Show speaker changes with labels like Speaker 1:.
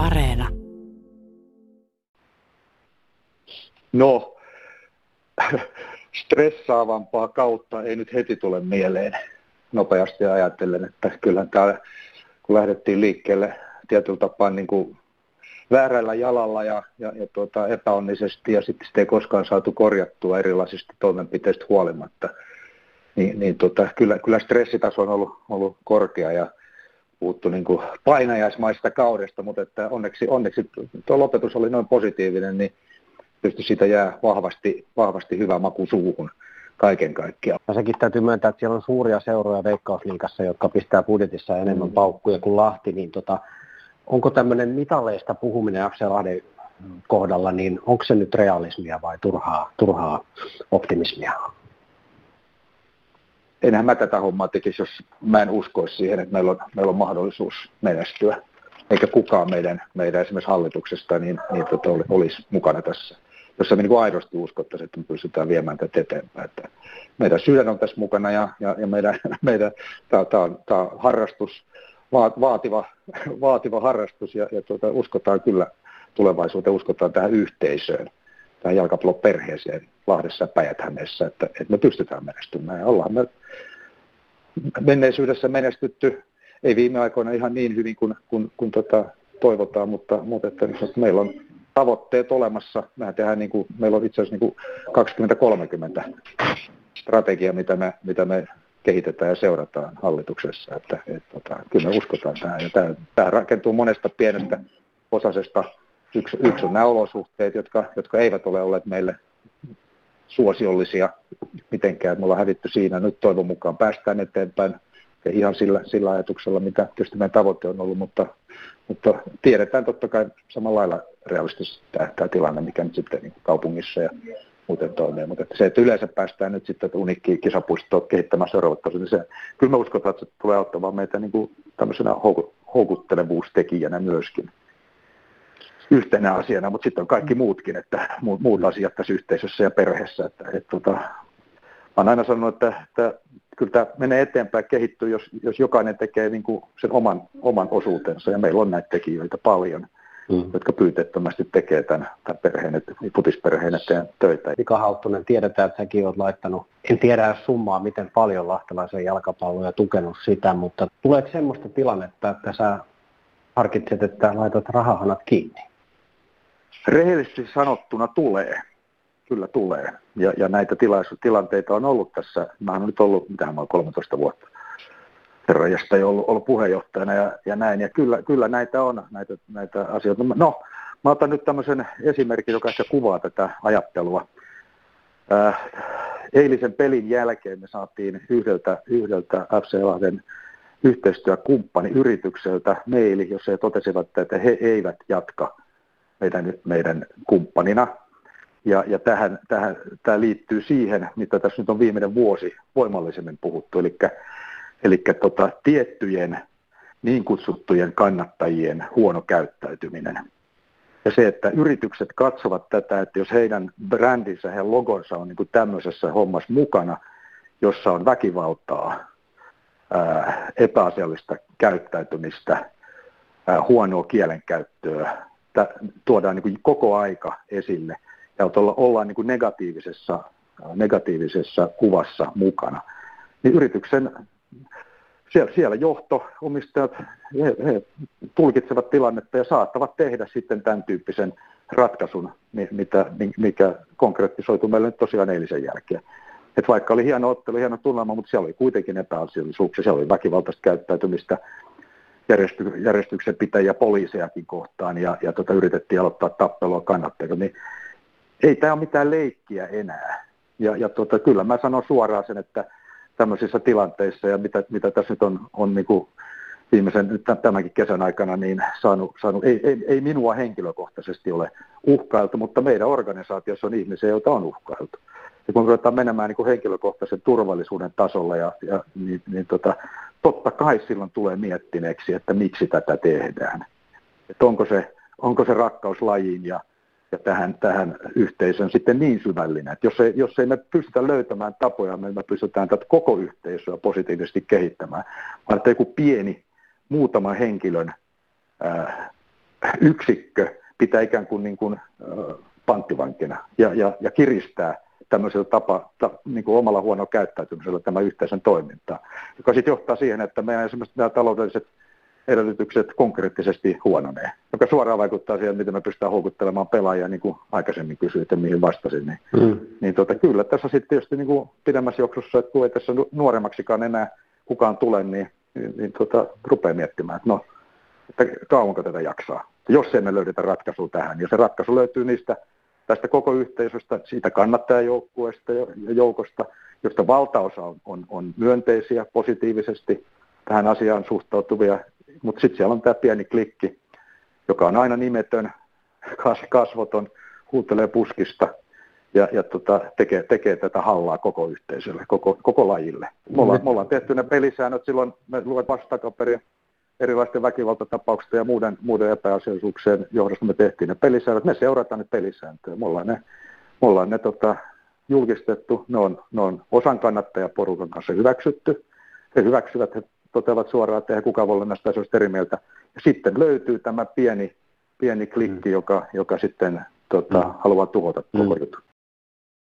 Speaker 1: Areena.
Speaker 2: No, stressaavampaa kautta ei nyt heti tule mieleen nopeasti ajatellen, että kyllähän tämä, kun lähdettiin liikkeelle tietyllä tapaa niin kuin väärällä jalalla ja, ja, ja tuota, epäonnisesti ja sitten sitä ei koskaan saatu korjattua erilaisista toimenpiteistä huolimatta, niin, niin tota, kyllä, kyllä stressitaso on ollut, ollut korkea ja puhuttu niin kuin painajaismaista kaudesta, mutta että onneksi, onneksi tuo lopetus oli noin positiivinen, niin tietysti siitä jää vahvasti, vahvasti hyvä maku suuhun kaiken kaikkiaan.
Speaker 3: Ja sekin täytyy myöntää, että siellä on suuria seuroja Veikkausliikassa, jotka pistää budjetissa enemmän mm. paukkuja kuin Lahti, niin tota, onko tämmöinen mitaleista puhuminen FC Lahden kohdalla, niin onko se nyt realismia vai turhaa, turhaa optimismia?
Speaker 2: Enhän mä tätä hommaa tekisi, jos mä en uskoisi siihen, että meillä on, meillä on mahdollisuus menestyä. Eikä kukaan meidän, meidän esimerkiksi hallituksesta niin, niin tota, olisi mukana tässä jossa me niin kuin aidosti uskottaisiin, että me pystytään viemään tätä eteenpäin. Että meidän sydän on tässä mukana ja, ja, ja meidän, meidän tämä, on, tämä on harrastus, vaativa, vaativa harrastus ja, ja tuota, uskotaan kyllä tulevaisuuteen, uskotaan tähän yhteisöön, tähän jalkapalloperheeseen Lahdessa ja päijät että, että me pystytään menestymään. Ja ollaan me menneisyydessä menestytty, ei viime aikoina ihan niin hyvin kuin, kuin, kuin tota, toivotaan, mutta, mutta että, että meillä on tavoitteet olemassa. Mehän tehdään niin kuin, meillä on itse asiassa niin 20-30 strategia, mitä me, mitä me kehitetään ja seurataan hallituksessa. Että, et, tota, kyllä me uskotaan tähän. Ja tämä, tämä rakentuu monesta pienestä osasesta. Yksi, yksi on nämä olosuhteet, jotka, jotka eivät ole olleet meille suosiollisia mitenkään. Me ollaan hävitty siinä. Nyt toivon mukaan päästään eteenpäin ja ihan sillä, sillä ajatuksella, mitä tietysti meidän tavoite on ollut, mutta, mutta tiedetään totta kai samalla lailla realistisesti tämä, tämä tilanne, mikä nyt sitten niin kaupungissa ja muuten toimii. Mutta että se, että yleensä päästään nyt sitten unikkiin kisapuistoon kehittämään seuraavat niin se, kyllä me uskotaan, että se tulee auttamaan meitä niin kuin tämmöisenä houkuttelevuustekijänä myöskin yhtenä asiana, mutta sitten on kaikki muutkin, että muut, muut asiat tässä yhteisössä ja perheessä. Että, että, tota, mä olen aina sanonut, että, että kyllä tämä menee eteenpäin, kehittyy, jos, jos jokainen tekee niin kuin sen oman, oman osuutensa, ja meillä on näitä tekijöitä paljon, mm. jotka pyyteettömästi tekee tämän, tämän perheen, putisperheen eteen töitä.
Speaker 3: Mika Hauttunen, tiedetään, että säkin olet laittanut, en tiedä summaa, miten paljon lahtelaisen jalkapalloa ja tukenut sitä, mutta tuleeko semmoista tilannetta, että sä harkitset, että laitat rahahanat kiinni?
Speaker 2: Rehellisesti sanottuna tulee kyllä tulee. Ja, ja näitä tilaisu, tilanteita on ollut tässä. Mä oon nyt ollut, mitä mä oon 13 vuotta herrajasta jo ollut, ollut puheenjohtajana ja, ja näin. Ja kyllä, kyllä näitä on, näitä, näitä asioita. No, mä otan nyt tämmöisen esimerkin, joka ehkä kuvaa tätä ajattelua. Äh, eilisen pelin jälkeen me saatiin yhdeltä, yhdeltä FC Lahden yhteistyökumppani yritykseltä maili, jossa he totesivat, että he eivät jatka meidän, meidän kumppanina ja, ja tähän, tähän, tämä liittyy siihen, mitä tässä nyt on viimeinen vuosi voimallisemmin puhuttu, eli, eli tota, tiettyjen niin kutsuttujen kannattajien huono käyttäytyminen. Ja se, että yritykset katsovat tätä, että jos heidän brändinsä, heidän logonsa on niin kuin tämmöisessä hommassa mukana, jossa on väkivaltaa, ää, epäasiallista käyttäytymistä, ää, huonoa kielenkäyttöä, tuodaan niin kuin koko aika esille – ja että olla, ollaan niin kuin negatiivisessa, negatiivisessa kuvassa mukana, niin yrityksen siellä, siellä johto, omistajat, he, he tulkitsevat tilannetta ja saattavat tehdä sitten tämän tyyppisen ratkaisun, mitä, mikä konkretisoituu meille nyt tosiaan eilisen jälkeen. Et vaikka oli hieno ottelu, hieno tunnelma, mutta siellä oli kuitenkin epäasiallisuuksia, siellä oli väkivaltaista käyttäytymistä, järjesty, järjestyksen pitäjiä poliisejakin kohtaan ja, ja tota, yritettiin aloittaa tappelua kannattajia. Niin ei tämä ole mitään leikkiä enää. Ja, ja tota, kyllä mä sanon suoraan sen, että tämmöisissä tilanteissa ja mitä, mitä tässä nyt on, on niin kuin viimeisen nyt tämänkin kesän aikana niin saanut, saanut ei, ei, ei, minua henkilökohtaisesti ole uhkailtu, mutta meidän organisaatiossa on ihmisiä, joita on uhkailtu. Ja kun ruvetaan menemään niin kuin henkilökohtaisen turvallisuuden tasolla, ja, ja, niin, niin tota, totta kai silloin tulee miettineeksi, että miksi tätä tehdään. Että onko se, onko se rakkaus lajiin ja ja tähän, tähän yhteisön sitten niin syvällinen, että jos ei, jos ei me pystytä löytämään tapoja, me, me pystytään tätä koko yhteisöä positiivisesti kehittämään, vaan että joku pieni, muutaman henkilön ää, yksikkö pitää ikään kuin, niin kuin panttivankina ja, ja, ja kiristää tämmöisellä tapa, ta, niin kuin omalla huonolla käyttäytymisellä tämä yhteisön toiminta, joka sitten johtaa siihen, että meidän esimerkiksi nämä taloudelliset edellytykset konkreettisesti huononee, joka suoraan vaikuttaa siihen, miten me pystytään houkuttelemaan pelaajia, niin kuin aikaisemmin kysyit ja mihin vastasin. Niin, mm. niin tota, kyllä tässä sitten tietysti niin kuin pidemmässä juoksussa, että kun ei tässä nuoremmaksikaan enää kukaan tule, niin, niin, niin tota, rupeaa miettimään, että no, että kauanko tätä jaksaa, jos emme löydetä ratkaisua tähän. Ja se ratkaisu löytyy niistä tästä koko yhteisöstä, siitä kannattajajoukkueesta ja joukosta, josta valtaosa on, on, on myönteisiä, positiivisesti tähän asiaan suhtautuvia, mutta sitten siellä on tämä pieni klikki, joka on aina nimetön, kasvoton, huutelee puskista ja, ja tota, tekee, tekee tätä hallaa koko yhteisölle, koko, koko lajille. Me ollaan, me ollaan tehty ne pelisäännöt silloin, me luet vastakaperia erilaisten väkivaltatapauksista ja muuden, muuden epäasiallisuuksien johdosta me tehtiin ne pelisäännöt. Me seurataan ne pelisääntöjä. Me ollaan ne, me ollaan ne tota, julkistettu, ne on, ne on osan kannattajaporukan kanssa hyväksytty. He hyväksyvät, he toteavat suoraan, että eihän kukaan voi olla näistä asioista eri mieltä. Ja sitten löytyy tämä pieni, pieni klikki, mm. joka, joka sitten tota, mm. haluaa tuhota koko mm. jutun.